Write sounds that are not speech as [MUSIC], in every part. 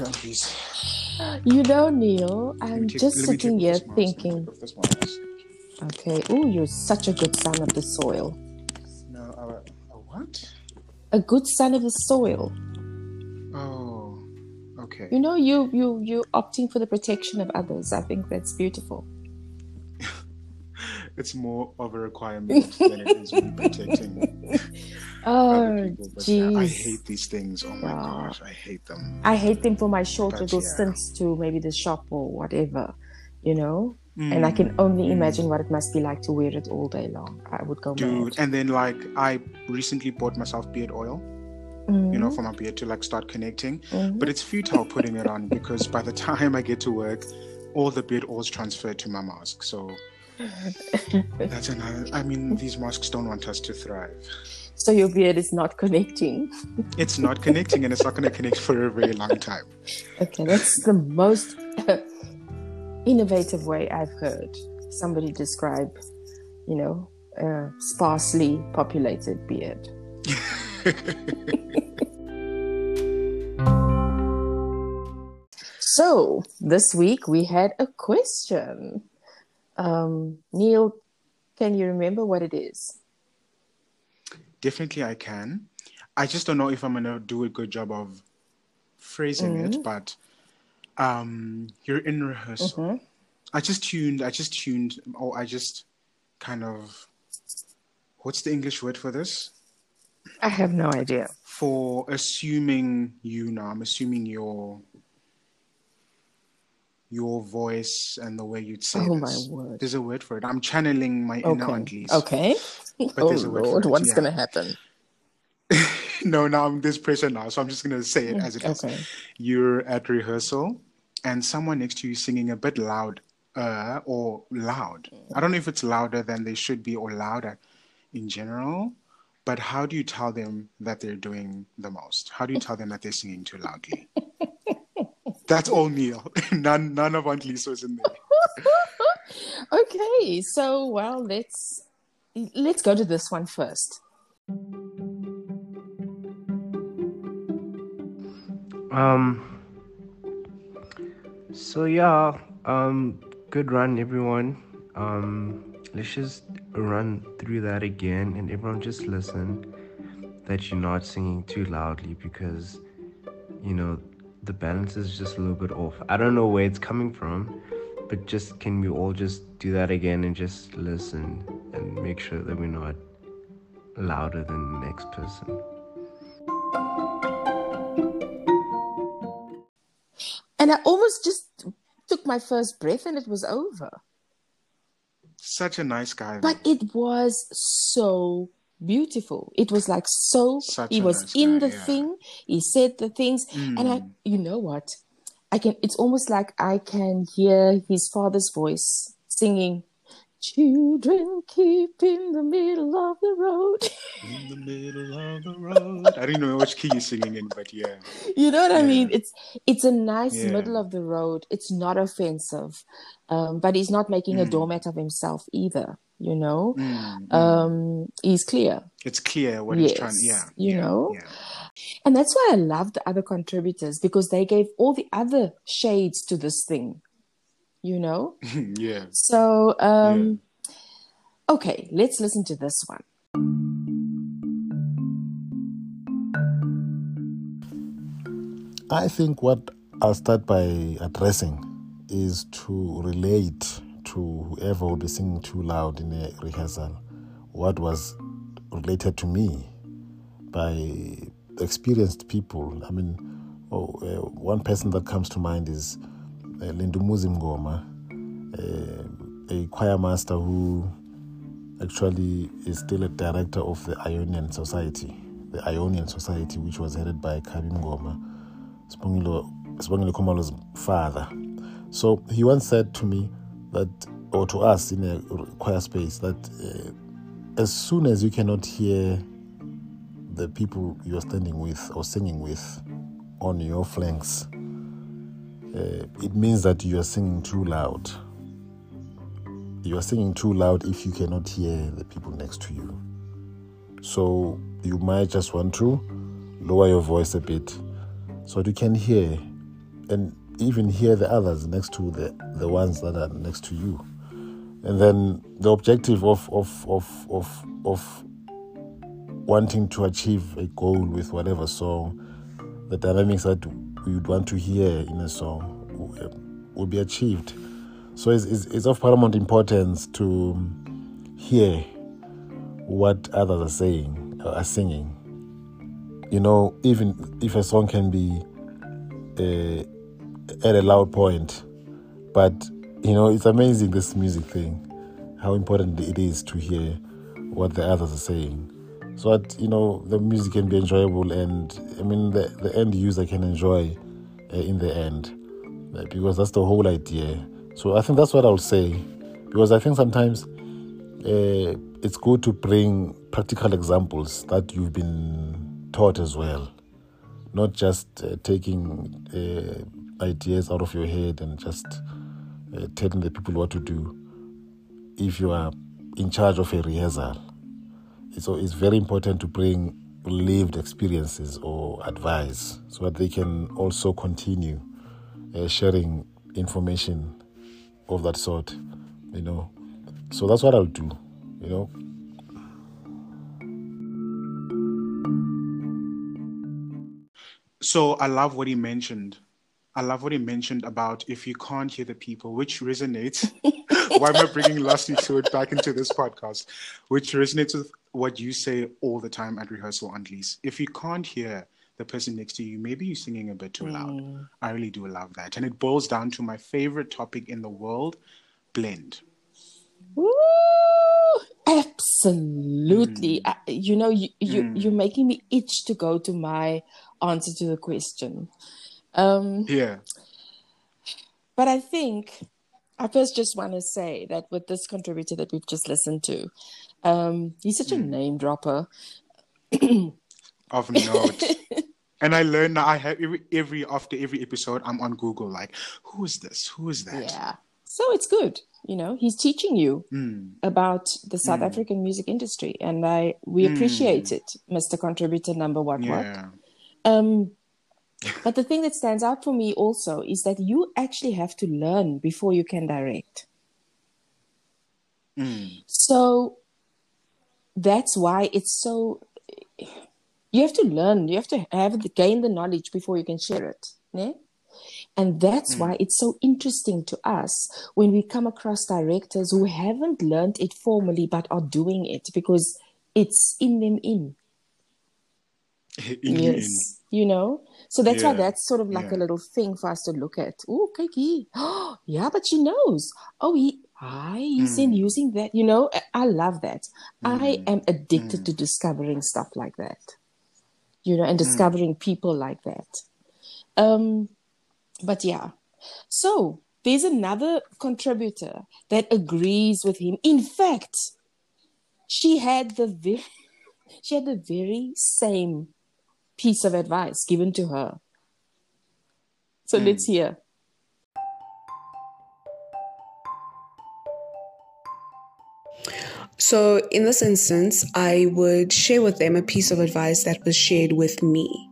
Hold on, please. You know, Neil, I'm take- just sitting here thinking, this okay, oh, you're such a good son of the soil. No, uh, a what? A good son of the soil. Oh, okay. You know, you you you opting for the protection of others. I think that's beautiful. [LAUGHS] It's more of a requirement than it is protecting [LAUGHS] Oh, yeah, I hate these things. Oh my gosh, I hate them. I hate them for my short But little yeah. stints to maybe the shop or whatever, you know. And I Mm, can only imagine what it must be like to wear it all day long. I would go dude. mad. And then like I recently bought myself beard oil, you know, for my beard to like start connecting. Mhm. But it's futile putting it on because by the [LAUGHS] time I get to work, all the beard oil's transferred to my mask. So [LAUGHS] that's another. I mean, these masks don't want us to thrive. So your beard is not connecting. It's not connecting, and it's not going to connect for a very long time. Okay, that's the most innovative way I've heard somebody describe, you know, a sparsely populated beard. [LAUGHS] So this week we had a question. Um, Neil, can you remember what it is? Definitely, I can. I just don't know if I'm going to do a good job of phrasing it, but um, you're in rehearsal. Mhm. I just tuned. I just tuned, or I just kind of. What's the English word for this? I have no idea. For assuming you now, I'm assuming your your voice and the way you'd say Oh my this. word. There's a word for it. I'm channeling my inner Okay. Aunt Lise. Okay. But oh there's a word for Lord, what's yeah. going to happen? [LAUGHS] no, now I'm this pressure now, so I'm just gonna say it as it is. Okay. You're at rehearsal, and someone next to you is singing a bit loud, uh, or loud. I don't know if it's louder than they should be or louder in general. But how do you tell them that they're doing the most? How do you tell them that they're singing too loudly? [LAUGHS] That's all Neil. [LAUGHS] none, none of Aunt Lisa was in there. okay, so well, let's let's go to this one first. Um. So yeah, um, good run, everyone. Um, let's just run through that again, and everyone just listen that you're not singing too loudly because, you know, the balance is just a little bit off. I don't know where it's coming from, but just can we all just do that again and just listen and make sure that we're not louder than the next person. And I almost just took my first breath and it was over. Such a nice guy. though. But it was so beautiful. It was like so Such he was nice in guy, the yeah. thing, he said the things, and I Mm. you know what? I can it's almost like I can hear his father's voice singing Children keep in the middle of the road. in the middle of the road. I don't know which key you're singing in, but yeah. you know what I mean? It's it's a nice Yeah. middle of the road. It's not offensive, um, but he's not making a Mm. doormat of himself either. You know, Mm, mm. um, he's clear, it's clear what he's trying. yes, Yeah, you yeah, know. Yeah. and that's why I love the other contributors because they gave all the other shades to this thing. You know, [LAUGHS] yeah. so um, okay, let's listen to this one. I think what I'll start by addressing is to relate to whoever will be singing too loud in a rehearsal what was related to me by experienced people. I mean, oh, uh, one person that comes to mind is uh, Lindumuzi Mngoma, uh, a choir master who actually is still a director of the Ionian Society, the Ionian Society, which was headed by Khabi Mngoma, Sibongile Sibongile Khumalo's father. So he once said to me that, or to us in a choir space, that uh, as soon as you cannot hear the people you're standing with or singing with on your flanks, uh, it means that you are singing too loud. You are singing too loud if you cannot hear the people next to you. So you might just want to lower your voice a bit so that you can hear and even hear the others next to the the ones that are next to you. And then the objective of of of of of wanting to achieve a goal with whatever song, the dynamics that would want to hear in a song will be achieved. So it's, it's, it's of paramount importance to hear what others are saying, uh, are singing. You know, even if a song can be uh, at a loud point, but you know, it's amazing this music thing, how important it is to hear what the others are saying. So that you know the music can be enjoyable, and I mean the the end user can enjoy uh, in the end, uh, because that's the whole idea. So I think that's what I'll say, because I think sometimes uh, it's good to bring practical examples that you've been taught as well, not just uh, taking uh, ideas out of your head and just uh, telling the people what to do. If you are in charge of a rehearsal, so it's very important to bring lived experiences or advice so that they can also continue uh, sharing information of that sort, you know. So that's what I'll do, you know. So I love what he mentioned. I love what he mentioned about if you can't hear the people, which resonates. [LAUGHS] Why am I bringing Lusty to it back into this podcast? Which resonates with what you say all the time at rehearsal, Aunt Lise. If you can't hear the person next to you, maybe you're singing a bit too loud. Mm. I really do love that. And it boils down to my favorite topic in the world blend. Woo! Absolutely. Mm. I, you know, you, you, mm. you're making me itch to go to my answer to the question. Um, Yeah. But I think I first just want to say that with this contributor that we've just listened to, um, he's such a name dropper. Of note. [LAUGHS] and I learn now I have every, every after every episode I'm on Google like, who is this? Who is that? Yeah. So it's good. You know, he's teaching you Mm. about the South African music industry, and I we appreciate it, Mr. Contributor Number What What. Yeah. Um, but the thing that stands out for me also is that you actually have to learn before you can direct. Mm. So that's why it's so. You have to learn. You have to have the, gain the knowledge before you can share it. Ne? And that's why it's so interesting to us when we come across directors who haven't learned it formally but are doing it because it's in them in. [LAUGHS] Yes. You know? So that's why that's sort of like yeah. a little thing for us to look at. Oh, Kiki. Oh, [GASPS] yeah, but she knows. Oh, he, ah, he's Hmm. in using that. You know, I, I love that. I am addicted to discovering stuff like that. You know, and Hmm. discovering people like that. Um, but yeah. So there's another contributor that agrees with him. In fact, she had the very, she had the very same piece of advice given to her. So let's hear. So, in this instance, I would share with them a piece of advice that was shared with me.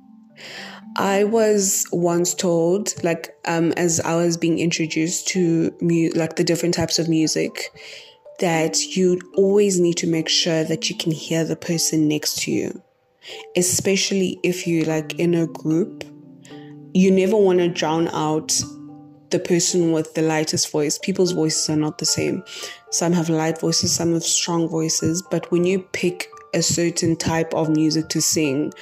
I was once told, like, um, as I was being introduced to mu- like the different types of music, that you always need to make sure that you can hear the person next to you, especially if you like in a group. You never want to drown out the person with the lightest voice. People's voices are not the same. Some have light voices, some have strong voices. But when you pick a certain type of music to sing,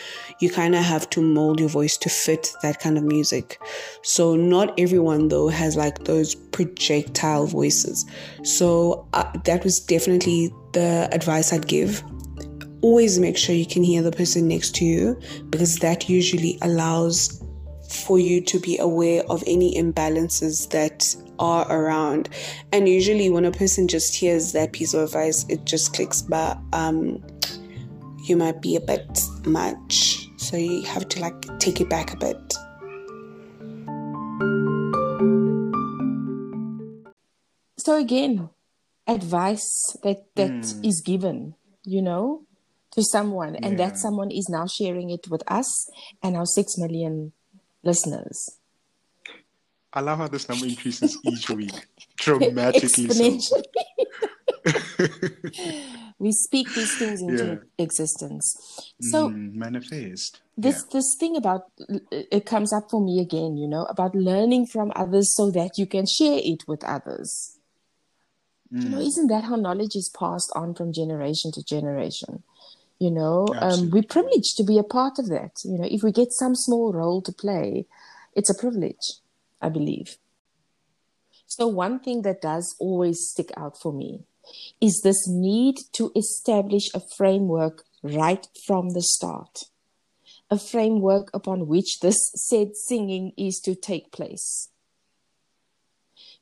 you kind of have to mold your voice to fit that kind of music. So, not everyone, though, has like those projectile voices. So, uh, that was definitely the advice I'd give. Always make sure you can hear the person next to you because that usually allows for you to be aware of any imbalances that are around. And usually, when a person just hears that piece of advice, it just clicks, but um, you might be a bit much. So you have to like take it back a bit. So again, advice that that is given, you know, to someone, and that someone is now sharing it with us and our six million listeners. I love how this number increases each week, [LAUGHS] dramatically so. Exponentially. [LAUGHS] we speak these things into Yeah. existence. So Mm, manifest. this this thing about it comes up for me again, you know, about learning from others so that you can share it with others. yeah. You know, Mm, isn't that how knowledge is passed on from generation to generation? You know, um, we're privileged to be a part of that. You know, if we get some small role to play, it's a privilege, I believe. So, one thing that does always stick out for me is this need to establish a framework right from the start, a framework upon which this said singing is to take place.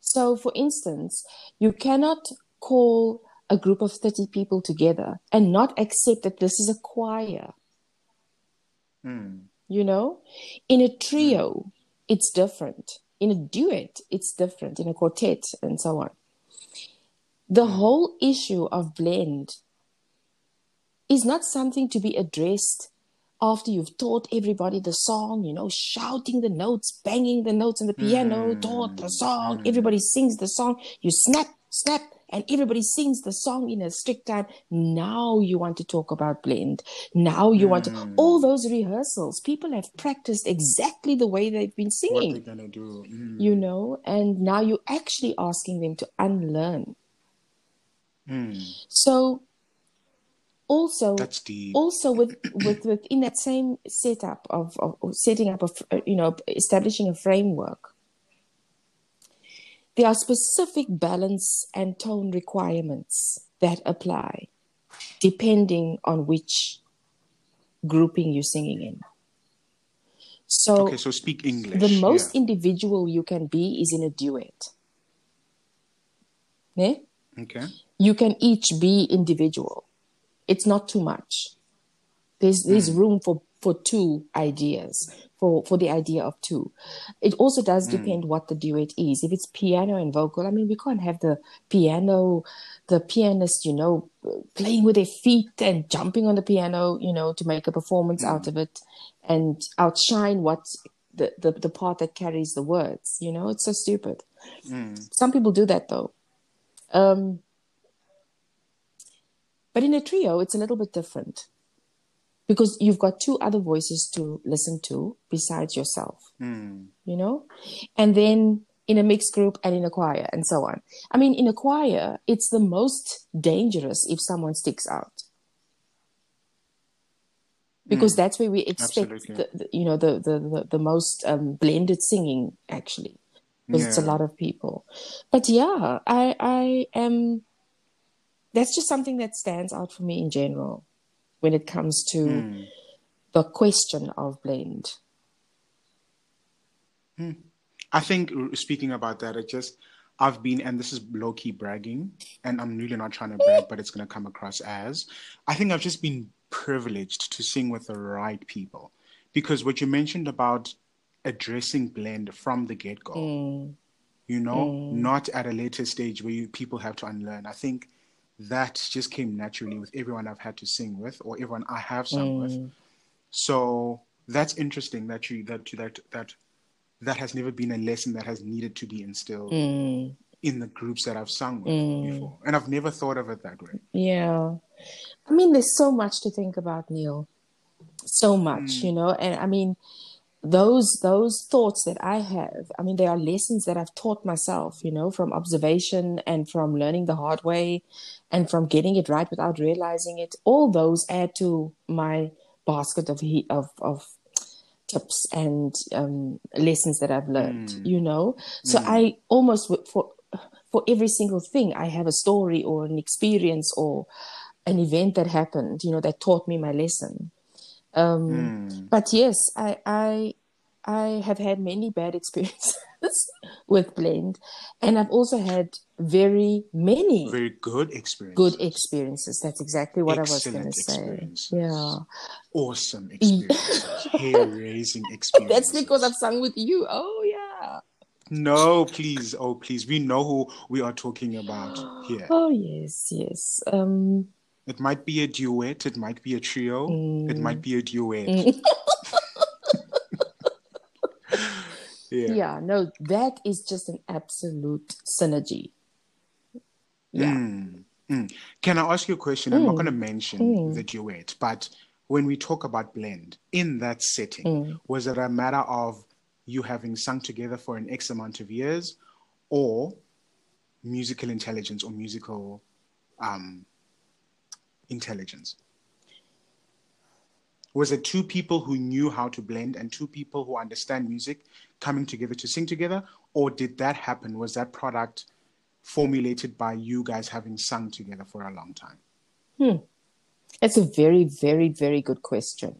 So, for instance, you cannot call a group of 30 people together and not accept that this is a choir. mm, You know, in a trio, hmm. it's different. In a duet, it's different. In a quartet, and so on. The hmm. whole issue of blend is not something to be addressed after you've taught everybody the song, you know, shouting the notes, banging the notes on the piano, taught the hmm. song, everybody sings the song, you snap, snap, and everybody sings the song in a strict time. Now you want to talk about blend. Now you want to, all those rehearsals, people have practiced exactly the way they've been singing. what they're gonna do? Mm, you know, and now you're actually asking them to unlearn. mm, So, also, that's deep. also with with within that same setup of, of setting up a you know establishing a framework, there are specific balance and tone requirements that apply, depending on which grouping you're singing in. So, okay, so speak English. the most yeah. individual you can be is in a duet. Ne? Okay. You can each be individual. It's not too much. There's there's hmm. room for for two ideas for for the idea of two. It also does depend what the duet is. If it's piano and vocal, I mean, we can't have the piano, the pianist, you know, playing with their feet and jumping on the piano, you know, to make a performance out of it and outshine what the, the the part that carries the words. You know, it's so stupid. Mm, Some people do that though. Um, but in a trio, it's a little bit different because you've got two other voices to listen to besides yourself, mm, you know? And then in a mixed group and in a choir and so on. I mean, in a choir, it's the most dangerous if someone sticks out. Because that's where we expect, the, the, you know, the, the, the, the most um, blended singing, actually because it's a lot of people. But yeah, I I am. That's just something that stands out for me in general when it comes to mm. the question of blend. I think speaking about that, it just I've been, and this is low key bragging, and I'm really not trying to brag, but it's gonna come across as I think I've just been privileged to sing with the right people, because what you mentioned about addressing blend from the get go, Mm, you know, not at a later stage where you, people have to unlearn. I think that just came naturally with everyone I've had to sing with, or everyone I have sung with. mm, So that's interesting that you that you that that that has never been a lesson that has needed to be instilled mm, in the groups that I've sung with Mm. before, and I've never thought of it that way. yeah, I mean, there's so much to think about, Neil. So much, you know, and I mean, those those thoughts that I have. I mean, they are lessons that I've taught myself, you know, from observation and from learning the hard way, and from getting it right without realizing it. All those add to my basket of of of tips and um, lessons that I've learned. You know, so I almost for for every single thing I have a story or an experience or an event that happened. You know, that taught me my lesson. Um, Mm. But yes, I I I have had many bad [LAUGHS] experiences with blend, and I've also had very many Very good experience. good experiences. That's exactly what I was going to say. Yeah, Awesome experiences. [LAUGHS] Hair raising [LAUGHS] experiences. that's because I've sung with you. Oh yeah. No, please. Oh, please. We know who we are talking about [GASPS] here. Oh yes, yes. Um, It might be a duet. It might be a trio. It might be a duet. Mm. [LAUGHS] [LAUGHS] Yeah. yeah, no, that is just an absolute synergy. Yeah. Mm, mm. Can I ask you a question? I'm not going to mention the duet, but when we talk about blend in that setting, was it a matter of you having sung together for an X amount of years or musical intelligence or musical um, intelligence? Was it two people who knew how to blend and two people who understand music coming together to sing together? Or did that happen? Was that product formulated by you guys having sung together for a long time? It's a very, very, very good question.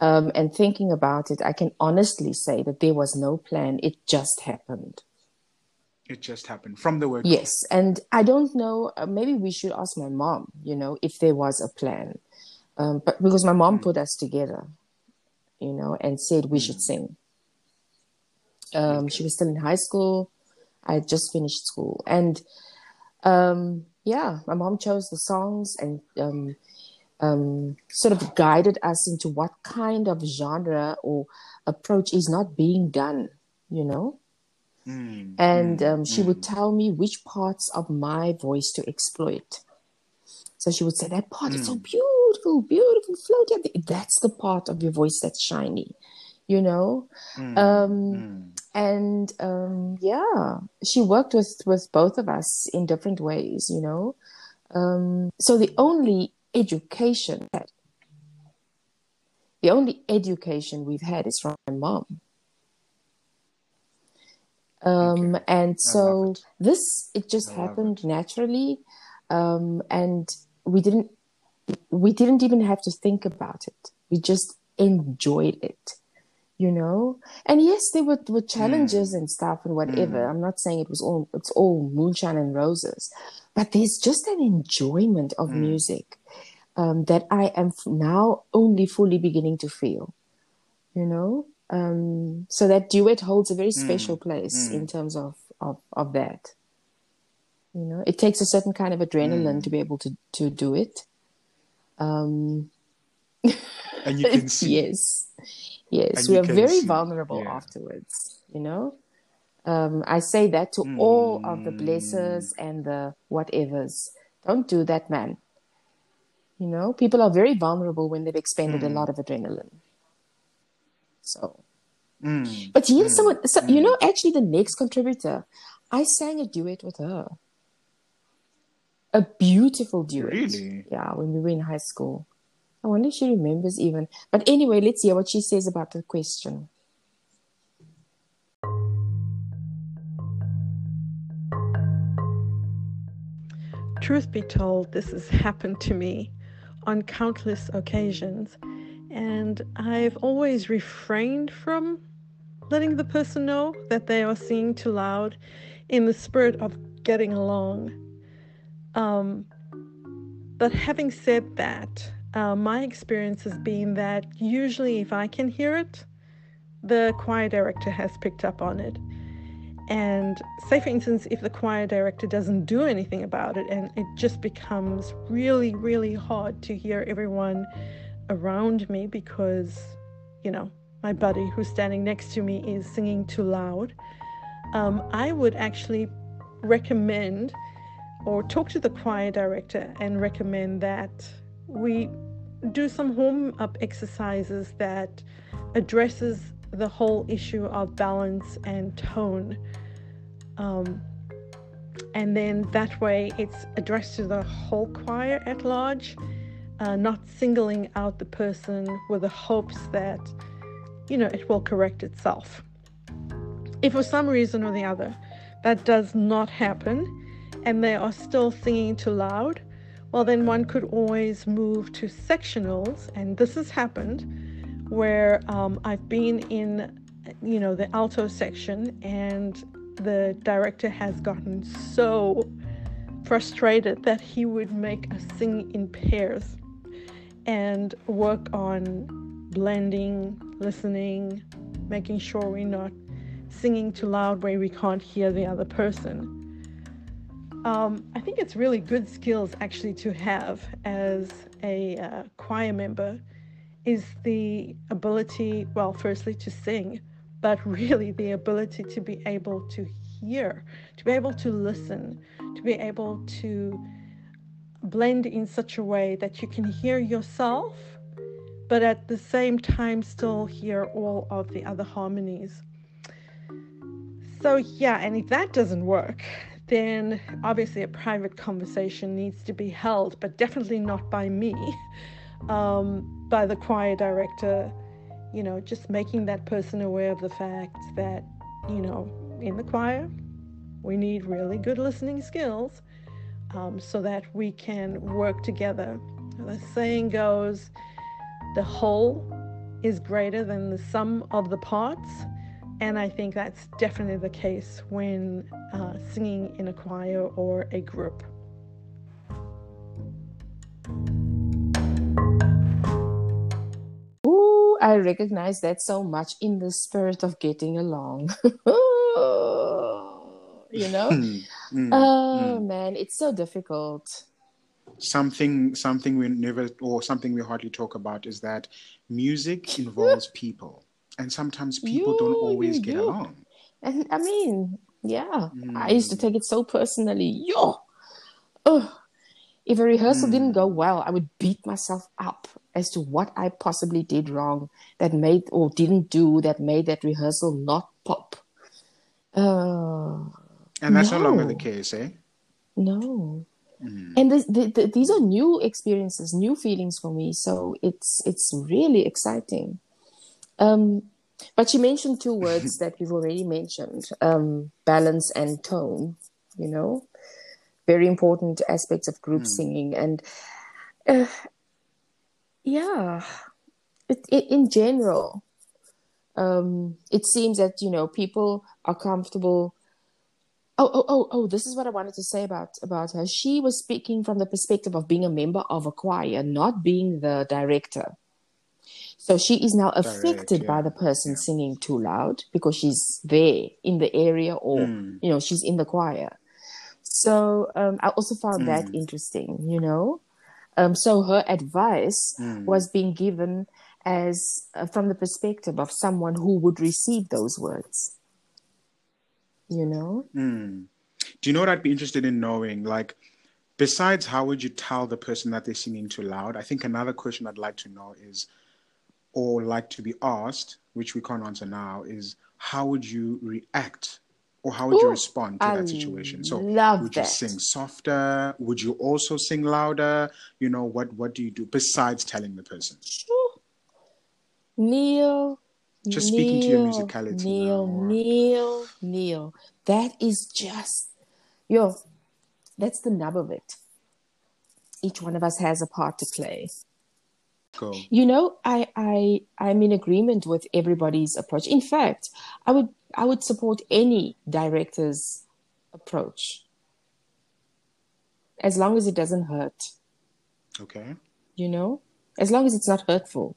Um, and thinking about it, I can honestly say that there was no plan. It just happened. It just happened from the word. Yes. And I don't know, uh, maybe we should ask my mom, you know, if there was a plan. Um, but because my mom put us together, you know, and said we should sing. Um, She was still in high school. I had just finished school. And um, yeah, my mom chose the songs and um, um, sort of guided us into what kind of genre or approach is not being done, you know? Mm, and um, she would tell me which parts of my voice to exploit. So she would say, That part is so beautiful, beautiful, floaty. That's the part of your voice that's shiny, you know? Um, and um, yeah, she worked with, with both of us in different ways, you know? Um, so the only education, the only education we've had is from my mom. Um, and so this it just I happened naturally, um, and we didn't we didn't even have to think about it. We just enjoyed it, you know. And yes, there were, were challenges and stuff and whatever. I'm not saying it was all it's all moonshine and roses, but there's just an enjoyment of music um, that I am f- now only fully beginning to feel, you know. Um, so that duet holds a very special place in terms of, of, of that. You know, it takes a certain kind of adrenaline to be able to, to do it. Um, And you [LAUGHS] can see. yes, yes, And we are very see, vulnerable yeah. afterwards. You know, um, I say that to all of the blessers and the whatevers. Don't do that, man. You know, people are very vulnerable when they've expended a lot of adrenaline. So, Mm, but here's someone, so, you know, actually, the next contributor, I sang a duet with her. A beautiful duet. Really? Yeah, when we were in high school. I wonder if she remembers even. But anyway, let's hear what she says about the question. Truth be told, this has happened to me on countless occasions, and I've always refrained from letting the person know that they are singing too loud in the spirit of getting along. Um, but having said that, uh, my experience has been that usually, if I can hear it, the choir director has picked up on it. And say, for instance, if the choir director doesn't do anything about it, and it just becomes really, really hard to hear everyone around me because, you know, my buddy who's standing next to me is singing too loud, um, I would actually recommend or talk to the choir director and recommend that we do some home up exercises that addresses the whole issue of balance and tone. Um, and then that way it's addressed to the whole choir at large, uh, not singling out the person with the hopes that, you know, it will correct itself. If for some reason or the other that does not happen and they are still singing too loud, well, then one could always move to sectionals, and this has happened where um, I've been in, you know, the alto section, and the director has gotten so frustrated that he would make us sing in pairs and work on blending, listening, making sure we're not singing too loud where we can't hear the other person. Um, I think it's really good skills actually to have as a uh, choir member is the ability, well, firstly to sing, but really the ability to be able to hear, to be able to listen, to be able to blend in such a way that you can hear yourself, but at the same time still hear all of the other harmonies. So, yeah, and if that doesn't work, then obviously a private conversation needs to be held, but definitely not by me, [LAUGHS] um, by the choir director. You know, just making that person aware of the fact that, you know, in the choir, we need really good listening skills um, so that we can work together. The saying goes, the whole is greater than the sum of the parts. And I think that's definitely the case when uh, singing in a choir or a group. Ooh, I recognize that so much in the spirit of getting along. [LAUGHS] you know? [LAUGHS] Mm, oh mm. man, it's so difficult. Something, something we never, or something we hardly talk about is that music [LAUGHS] involves people, and sometimes people don't always you, get you. along. And I mean, yeah, I used to take it so personally. Yo, Ugh. if a rehearsal didn't go well, I would beat myself up as to what I possibly did wrong that made or didn't do that made that rehearsal not pop. Uh, And that's no, longer the case, eh? no. And this, the, the, these are new experiences, new feelings for me. So it's it's really exciting. Um, but you mentioned two [LAUGHS] words that we've already mentioned: um, balance and tone. You know, very important aspects of group singing, and uh, yeah, it, it, in general, um, it seems that you know people are comfortable. Oh, oh, oh, oh! This is what I wanted to say about about her. She was speaking from the perspective of being a member of a choir, not being the director. So she is now affected by yeah, the person singing too loud because she's there in the area, or you know, she's in the choir. So um, I also found that interesting. You know, um, so her advice was being given as uh, from the perspective of someone who would receive those words. You know. Mm. Do you know what I'd be interested in knowing? Like, besides how would you tell the person that they're singing too loud? I think another question I'd like to know is, or like to be asked, which we can't answer now, is how would you react or how would you respond to I that situation? So, would you that. sing softer? Would you also sing louder? You know, what what do you do besides telling the person? Neil. Just speaking to your musicality Neil, now, or- Neil, Neil. That is just, yo, that's the nub of it. Each one of us has a part to play. Go. You know, I, I, I'm in agreement with everybody's approach. In fact, I would, I would support any director's approach, as long as it doesn't hurt. Okay. you know as long as it's not hurtful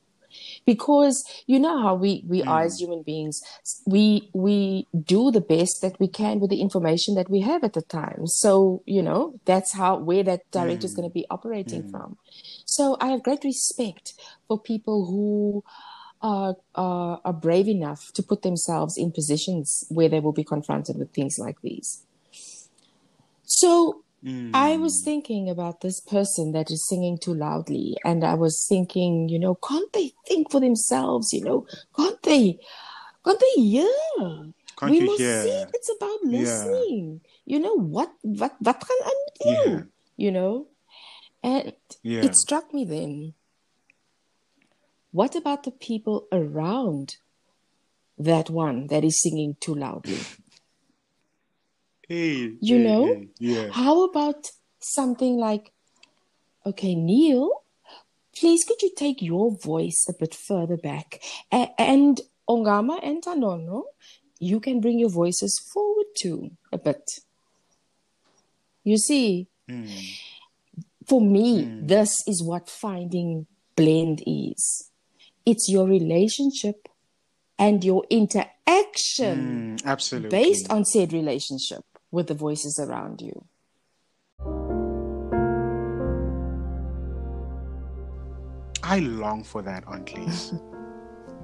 because you know how we we mm. are as human beings. We we do the best that we can with the information that we have at the time. So you know that's how where that director is mm. going to be operating mm. from. So i have great respect for people who are, are are brave enough to put themselves in positions where they will be confronted with things like these. So I hmm. was thinking about this person that is singing too loudly, and I was thinking, you know, can't they think for themselves? You know, can't they? Can't they hear? Can't we must hear? see it's about listening. Yeah. You know what? What? What gaan aan doen? Yeah. You know, and Yeah. it struck me then. What about the people around that one that is singing too loudly? Hey, You hey, know? hey, Yeah. How about something like, okay, Neil, please could you take your voice a bit further back? A- and Ongama and Tanono, you can bring your voices forward too a bit. You see, for me, this is what finding blend is. It's your relationship and your interaction Mm, absolutely. based on said relationship with the voices around you. I long for that, Aunt Lise. [LAUGHS]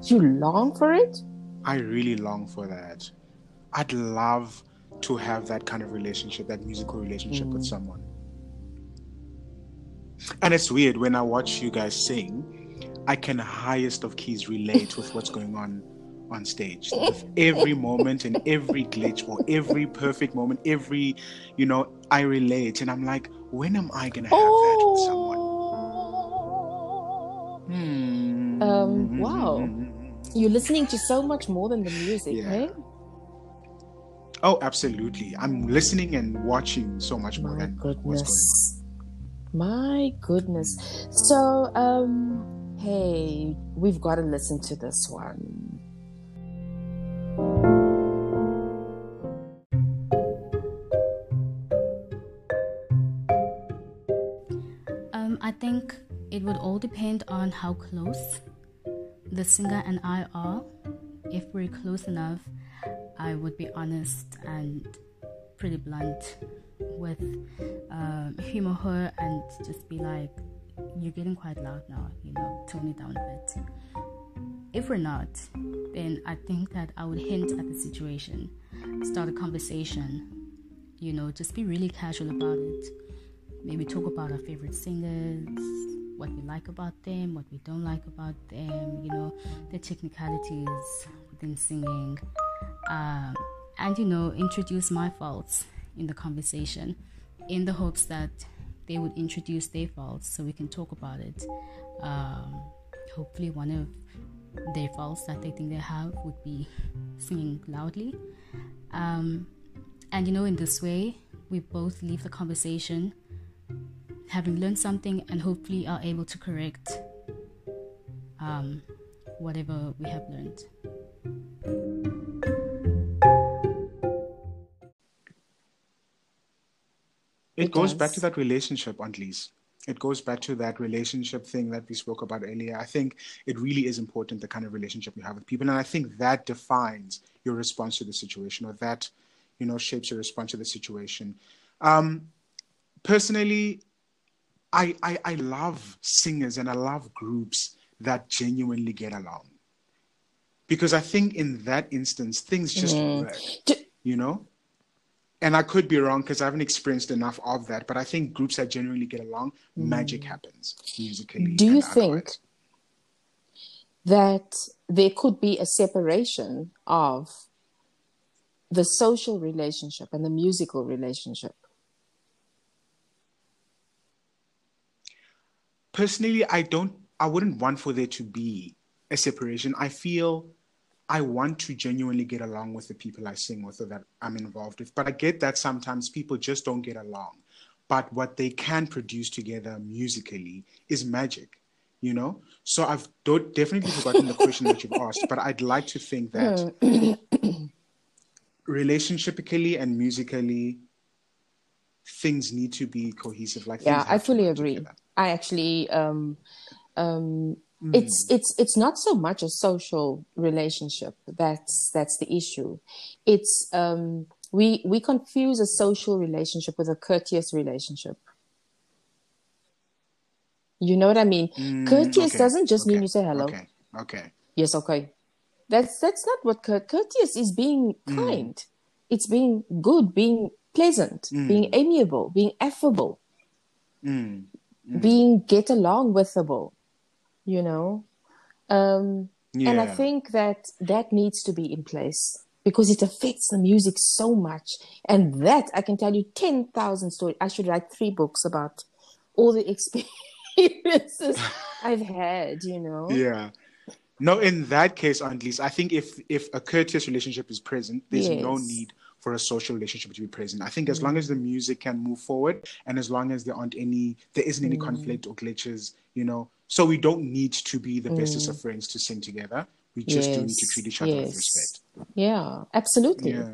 You long for it? I really long for that. I'd love to have that kind of relationship, that musical relationship with mm. someone. And it's weird when I watch you guys sing, I can highest of keys relate with what's going on on stage. With every moment and every glitch or every perfect moment, every, you know, I relate and I'm like, when am I gonna have that with someone? Hmm. Um, wow. You're listening to so much more than the music, Yeah. eh? Oh, absolutely. I'm listening and watching so much more My than what's going on. goodness. My goodness. So, um, hey, we've got to listen to this one. Um, I think it would all depend on how close the singer and I are. If we're close enough, I would be honest and pretty blunt with um, him or her and just be like, You're getting quite loud now, you know, tone it down a bit. If we're not, then I think that I would hint at the situation, start a conversation, you know, just be really casual about it maybe talk about our favorite singers, what we like about them, what we don't like about them, you know, the technicalities within singing, um, and you know, introduce my faults in the conversation in the hopes that they would introduce their faults so we can talk about it. Um, hopefully, one of their faults that they think they have would be singing loudly. Um, and you know, in this way, we both leave the conversation having learned something and hopefully are able to correct um, whatever we have learned. It, It goes back to that relationship, Aunt Lise. It goes back to that relationship thing that we spoke about earlier. I think it really is important the kind of relationship you have with people, and I think that defines your response to the situation, or that, you know, shapes your response to the situation. Um, personally, I, I I love singers and I love groups that genuinely get along, because I think in that instance things just work Ju- you know and i could be wrong because i haven't experienced enough of that but i think groups that genuinely get along mm. magic happens musically Do you think that there could be a separation of the social relationship and the musical relationship? personally i don't i wouldn't want for there to be a separation. I feel i want to genuinely get along with the people i sing with or that i'm involved with. But i get that sometimes people just don't get along. But what they can produce together musically is magic you know? So i've do- definitely forgotten the question that you've asked but i'd like to think that relationshipically and musically things need to be cohesive. Like Yeah, I fully agree. together. I actually um um It's it's it's not so much a social relationship that's that's the issue. It's um we we confuse a social relationship with a courteous relationship. You know what I mean? Mm, courteous okay, doesn't just mean you say hello. Okay, okay. Yes, okay. That's that's not what cour- courteous is. Being Mm. kind. It's being good, being pleasant, being amiable, being affable, Mm, being get along withable. You know, um, and I think that that needs to be in place because it affects the music so much. And that I can tell you ten thousand stories. I should write three books about all the [LAUGHS] experiences I've had. You know. Yeah. No, in that case, at least, I think if if a courteous relationship is present, there's no Yes. Mm. need for a social relationship to be present. I think as long as the music can move forward and as long as there aren't any, there isn't Mm. any conflict or glitches, you know, so we don't need to be the bestest Mm. of friends to sing together. We just do need to treat each other with respect. Yeah, absolutely. Yeah.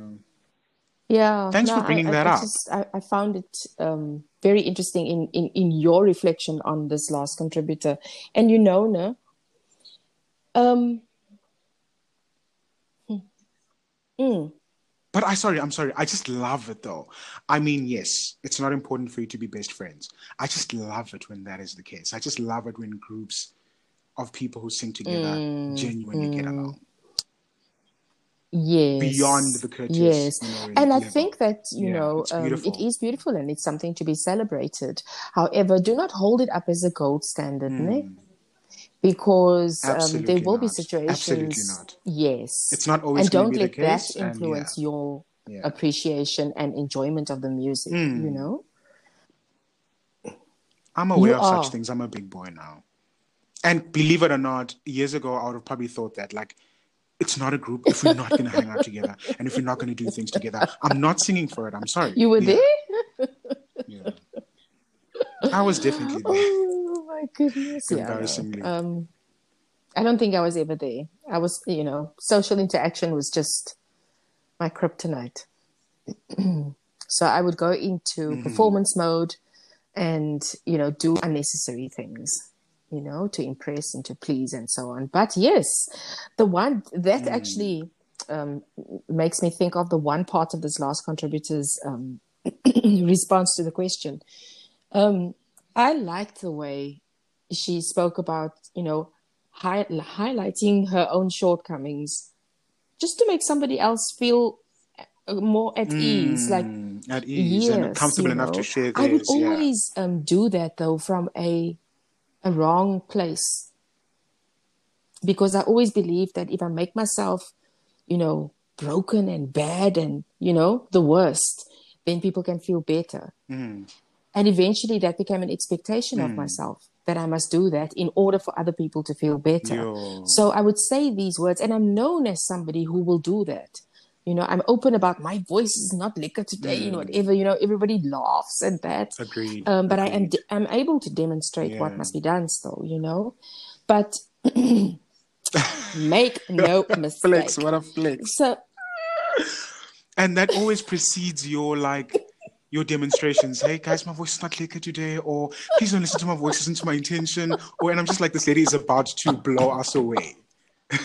Yeah. Thanks for I- bringing I, that I up. Just, I, I found it um, very interesting in, in, in your reflection on this last contributor. And you know, no? Um, hmm. Mm, But I sorry, I'm sorry. I just love it though. I mean, yes, it's not important for you to be best friends. I just love it when that is the case. I just love it when groups of people who sing together Mm, genuinely get along. yes beyond the courteous. yes you know, and i level. think that you Yeah, know um, it beautiful. and it's something to be celebrated however do not hold it up as a gold standard ne? Because um, there Hmm. Will be situations Absolutely not. yes It's not always and don't let that and influence yeah. your Yeah. appreciation and enjoyment of the music Mm. you know I'm aware You of are. such things. I'm a big boy now. And believe it or not, years ago, I would have probably thought that, like, it's not a group if we're not going to hang out [LAUGHS] together and if we're not going to do things together. I'm not singing for it. I'm sorry. you were Yeah, there yeah. I was definitely there. [LAUGHS] my goodness yeah. Um i don't think i was ever there. I was you know social interaction was just my kryptonite. [CLEARS THROAT] So i would go into Mm-hmm. performance mode and you know do unnecessary things you know to impress and to please and so on. But yes the one that Mm. actually um, makes me think of the one part of this last contributor's um, [CLEARS THROAT] response to the question. Um, I liked the way she spoke about, you know, hi- highlighting her own shortcomings just to make somebody else feel uh, more at ease. Like, Mm, at ease and comfortable you enough to know. share I would theirs. yeah. always um, do that though from a a wrong place because I always believe that if I make myself, you know, broken and bad and you know the worst, then people can feel better. Mm. And eventually that became an expectation Hmm. of myself that I must do that in order for other people to feel better. Yo. So I would say these words, and I'm known as somebody who will do that. You know, I'm open about my voice is not liquor today, you know, Hmm. whatever, you know, everybody laughs at that. Agreed. Um, but I am agreed. I'm able to demonstrate what must be done still, you know. But [CLEARS THROAT] make no mistake. [LAUGHS] flex. What a flex. So And that always precedes your like your demonstrations. Hey guys, my voice is not clear today, or please don't listen to my voice, listen to my intention. Or and I'm just like, this lady is about to blow us away. [LAUGHS]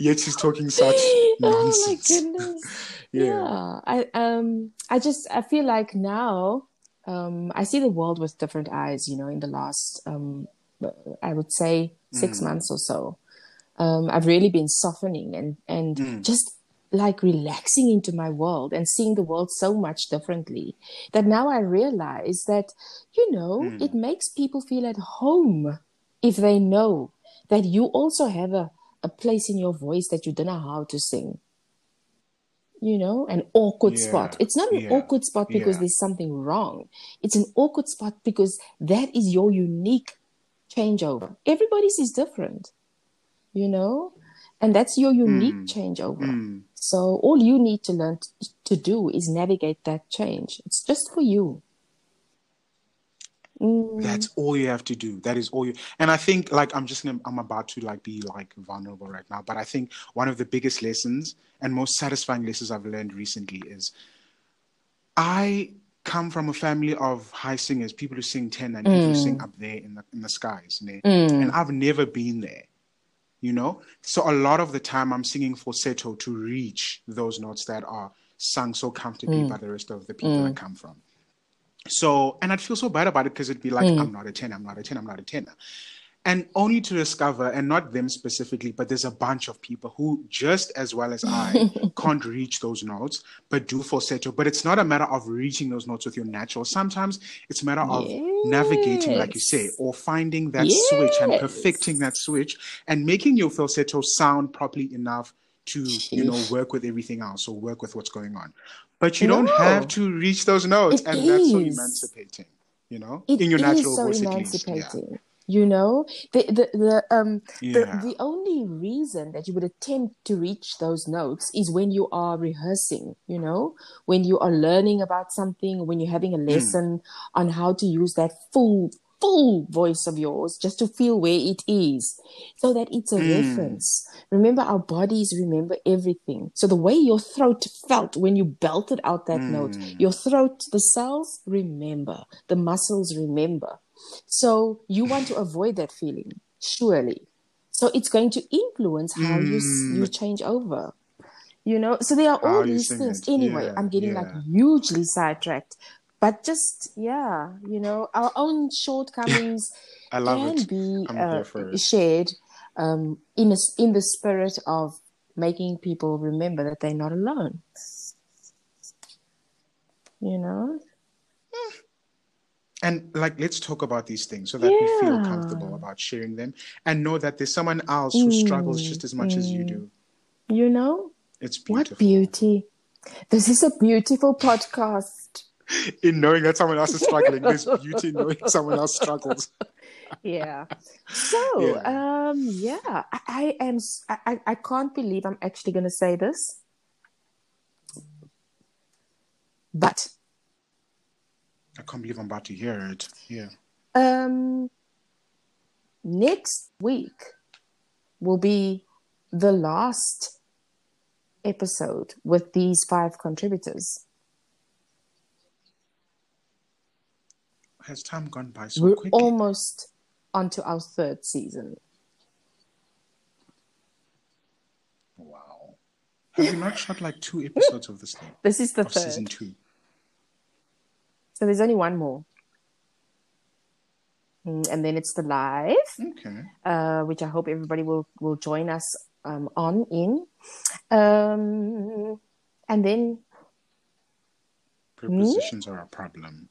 Yet she's talking such nonsense. [LAUGHS] Oh my goodness. [LAUGHS] Yeah. yeah. I um I just I feel like now um I see the world with different eyes, you know, in the last um I would say 6 Mm. months or so. Um I've really been softening and and Mm. just like relaxing into my world and seeing the world so much differently that now I realize that you know Mm. it makes people feel at home if they know that you also have a, a place in your voice that you don't know how to sing you know, an awkward Yeah, spot. It's not an yeah, awkward spot because yeah. there's something wrong. It's an awkward spot because that is your unique changeover. Everybody's is different, you know, and that's your unique Mm, changeover. Mm. So all you need to learn t- to do is navigate that change. It's just for you. Mm, That's all you have to do. That is all you. And I think, like, I'm just gonna, I'm about to like be like vulnerable right now. But I think one of the biggest lessons and most satisfying lessons I've learned recently is, I come from a family of high singers, people who sing ten and people who sing up there in the in the skies, ne? and I've never been there. You know, so a lot of the time I'm singing falsetto to reach those notes that are sung so comfortably mm. by the rest of the people I mm. come from. So, and I'd feel so bad about it because it'd be like, mm. I'm not a 10, I'm not a 10, I'm not a 10. And only to discover, and not them specifically, but there's a bunch of people who, just as well as I, [LAUGHS] can't reach those notes, but do falsetto. But it's not a matter of reaching those notes with your natural. Sometimes it's a matter of navigating, like you say, or finding that switch and perfecting that switch and making your falsetto sound properly enough to, you know, work with everything else or work with what's going on. But you don't have to reach those notes, It and that's so is. emancipating, you know, It in your is natural so voice at least. Yeah. You know, the the the um Yeah. the, the only reason that you would attempt to reach those notes is when you are rehearsing. You know, when you are learning about something, when you're having a Hmm. lesson on how to use that full full voice of yours just to feel where it is so that it's a Hmm. reference remember our bodies remember everything so the way your throat felt when you belted out that note Hmm. your throat the cells remember the muscles remember so you want to avoid that feeling surely so it's going to influence how you you change over you know so there are all Hmm. How these things it. anyway Yeah, i'm getting like hugely sidetracked but just yeah you know our own shortcomings [LAUGHS] I love can it. be uh, here for it. shared um, in a, in the spirit of making people remember that they're not alone. You know? And like, let's talk about these things so that we feel comfortable about sharing them and know that there's someone else who struggles Mm, just as much as you do. You know? It's beautiful. What beauty. This is a beautiful podcast. [LAUGHS] In knowing that someone else is struggling, there's beauty in knowing someone else struggles. [LAUGHS] Yeah. So, [LAUGHS] Yeah. um, yeah, I, I am, I- I can't believe I'm actually going to say this. But, I can't believe I'm about to hear it. Yeah. um, next week will be the last episode with these five contributors. Has time gone by so We're quickly? almost onto our third season. Wow. Have we not shot like two episodes of this thing? [LAUGHS] This is the third. season two. So there's only one more. Mm, And then it's the live, Okay. uh, which I hope everybody will, will join us um, on in. Um, and then, Prepositions are a problem.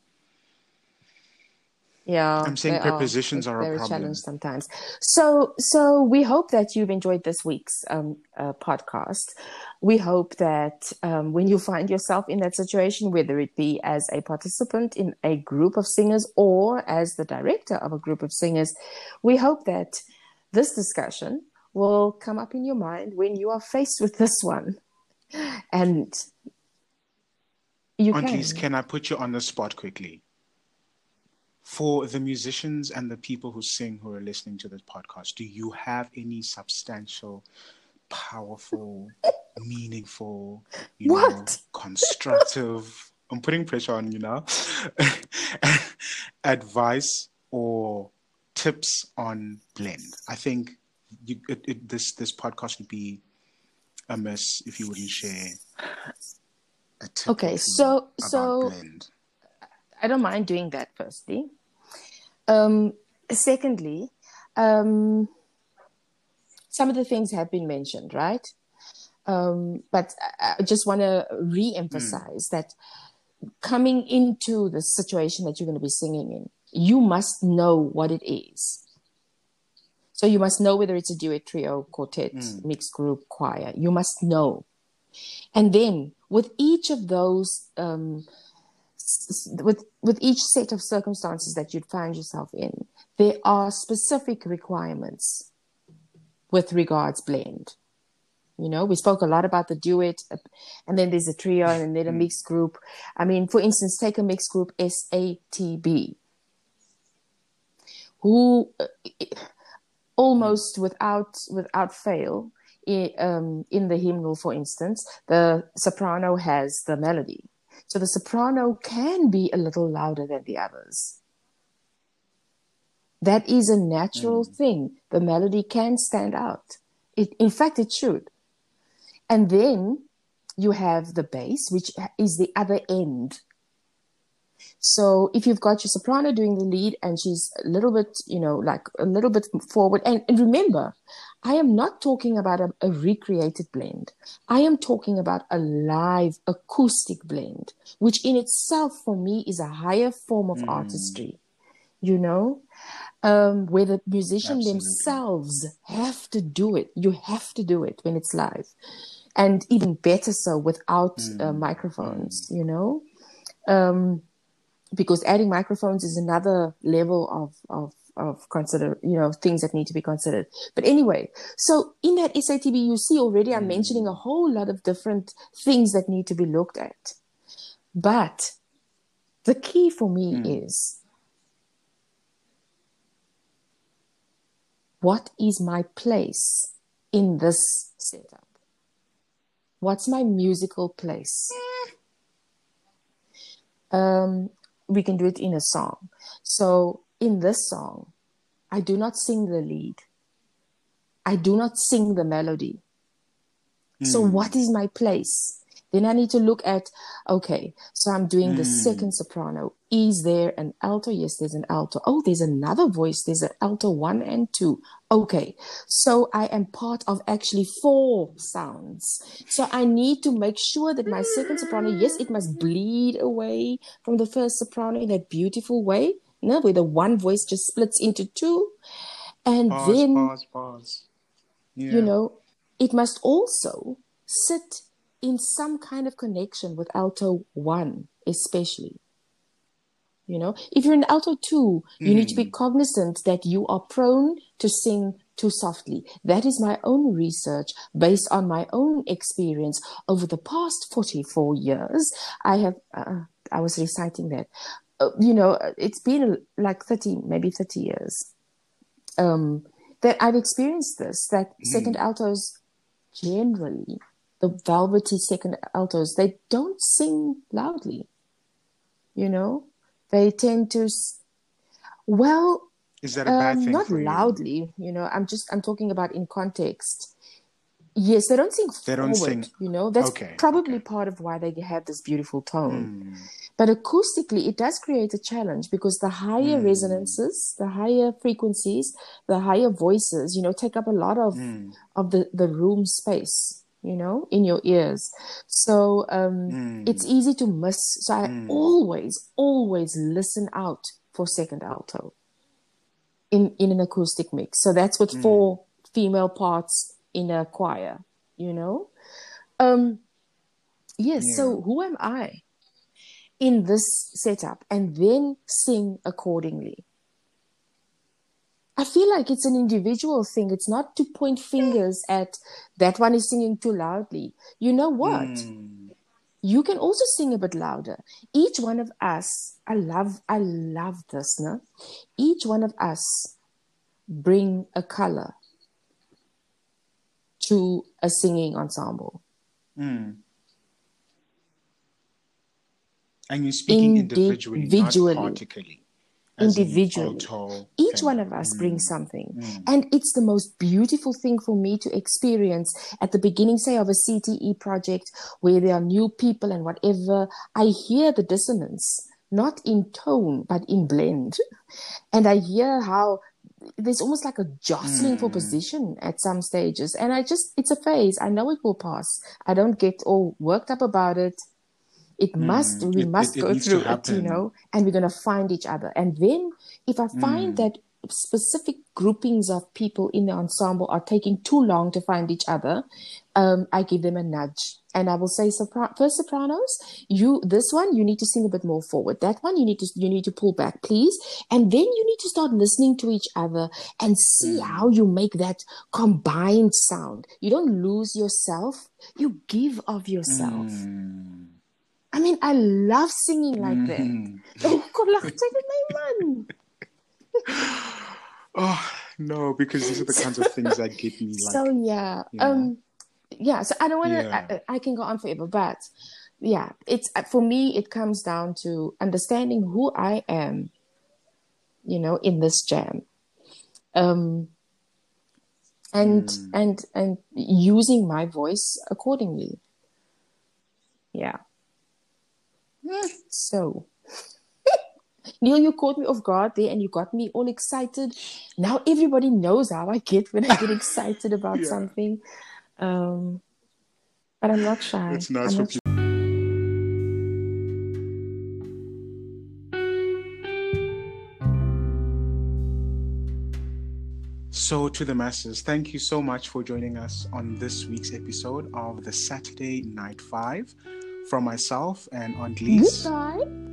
Yeah, I'm saying they are. prepositions are a problem. challenge sometimes. So, so we hope that you've enjoyed this week's um, uh, podcast. We hope that um, when you find yourself in that situation, whether it be as a participant in a group of singers or as the director of a group of singers, we hope that this discussion will come up in your mind when you are faced with this one. And you Aunt can. Lise, can I put you on the spot quickly? For the musicians and the people who sing who are listening to this podcast, do you have any substantial, powerful, meaningful, you know, What? constructive? I'm putting pressure on you now. [LAUGHS] advice or tips on blend? I think you, it, it, this this podcast would be a mess if you wouldn't share a tip. Okay, so- so- blend. I don't mind doing that, firstly. Um, secondly, um, some of the things have been mentioned, right? Um, but I, just want to re emphasize that coming into the situation that you're going to be singing in, you must know what it is. So you must know whether it's a duet, trio, quartet, mixed group, choir. You must know. And then with each of those um, with with each set of circumstances that you'd find yourself in, there are specific requirements with regards blend. You know, we spoke a lot about the duet, and then there's a trio, and then a mixed group. I mean, for instance, take a mixed group SATB, who uh, almost without without fail i- um, in the hymnal, for instance, the soprano has the melody. So the soprano can be a little louder than the others. That is a natural mm. thing. The melody can stand out. It, in fact, it should. And then you have the bass, which is the other end. So if you've got your soprano doing the lead and she's a little bit, you know, like a little bit forward, and, and remember, I am not talking about a, a recreated blend. I am talking about a live acoustic blend, which in itself for me is a higher form of artistry, you know, um, where the musician Absolutely. themselves have to do it. You have to do it when it's live. And even better so without uh, microphones, you know. Um, because adding microphones is another level of of of consider you know things that need to be considered. But anyway so in that satb you see already i'm mentioning a whole lot of different things that need to be looked at. But the key for me is what is my place in this setup? What's my musical place? Um, we can do it in a song. So in this song, I do not sing the lead. I do not sing the melody. So hmm. what is my place? Then I need to look at, okay, so I'm doing the hmm. second soprano. Is there an alto? Yes, there's an alto. Oh, there's another voice. There's an alto one and two. Okay. So I am part of actually four sounds. So I need to make sure that my second soprano, yes, it must bleed away from the first soprano in that beautiful way. No, where the one voice just splits into two. And Pause, then pause, pause. Yeah. you know, it must also sit in some kind of connection with alto one, especially. You know, if you're in alto two, you need to be cognizant that you are prone to sing too softly. That is my own research based on my own experience over the past 44 years. I have, uh, I was reciting that. Uh, you know, it's been like 30, maybe 30 years um, that I've experienced this that second altos generally, the velvety second altos, they don't sing loudly. You know, they tend to, s- well, Is that a bad um, thing not for you? loudly. You know, I'm just I'm talking about in context. Yes, they don't sing They don't forward. sing- You know, that's Okay, probably part of why they have this beautiful tone. Hmm. But acoustically, it does create a challenge because the higher hmm. resonances, the higher frequencies, the higher voices, you know, take up a lot of hmm. of the the room space, you know, in your ears. So um, hmm. it's easy to miss. So I always, always listen out for second alto in in an acoustic mix. So that's with four female parts in a choir, you know. Um, yes. So who am I? In this setup and then sing accordingly. I feel like it's an individual thing. It's not to point fingers at that one is singing too loudly. You know what? Mm. You can also sing a bit louder. Each one of us, I love, I love this, no? Each one of us bring a color to a singing ensemble. Mm. And you're speaking individually, Individually. not particularly. As in individually. Each one of us brings mm. something. Mm. And it's the most beautiful thing for me to experience at the beginning, say, of a CTE project where there are new people and whatever. I hear the dissonance, not in tone, but in blend. And I hear how there's almost like a jostling for mm. position at some stages. And I just, it's a phase. I know it will pass. I don't get all worked up about it. It must, mm, we It- must it- it go to through it, you know, and we're going to find each other. And then if I find mm. that specific groupings of people in the ensemble are taking too long to find each other, um, I give them a nudge. And I will say, sopra- first sopranos, you this one you need to sing a bit more forward. That one you need to you need to pull back, please. And then you need to start listening to each other and see mm. how you make that combined sound. You don't lose yourself; you give of yourself. I mean, I love singing like that. Oh, sy met my man. [SIGHS] Oh, no, because these are the kinds of [LAUGHS] things that get me like. so yeah, you know. um, yeah. So I don't want to. Yeah. I, I can go on forever, but yeah, it's uh, for me. It comes down to understanding who I am. You know, in this jam, um, and Hmm. and and using my voice accordingly. Yeah. So. [LAUGHS] Neil, you caught me off guard there and you got me all excited. Now everybody knows how I get when I get excited [LAUGHS] about Yeah. something. Um, but I'm not shy. It's nice I'm for people. So, to the masses, thank you so much for joining us on this week's episode of the Saturday Night Five. From myself and Aunt Lise. Goodbye.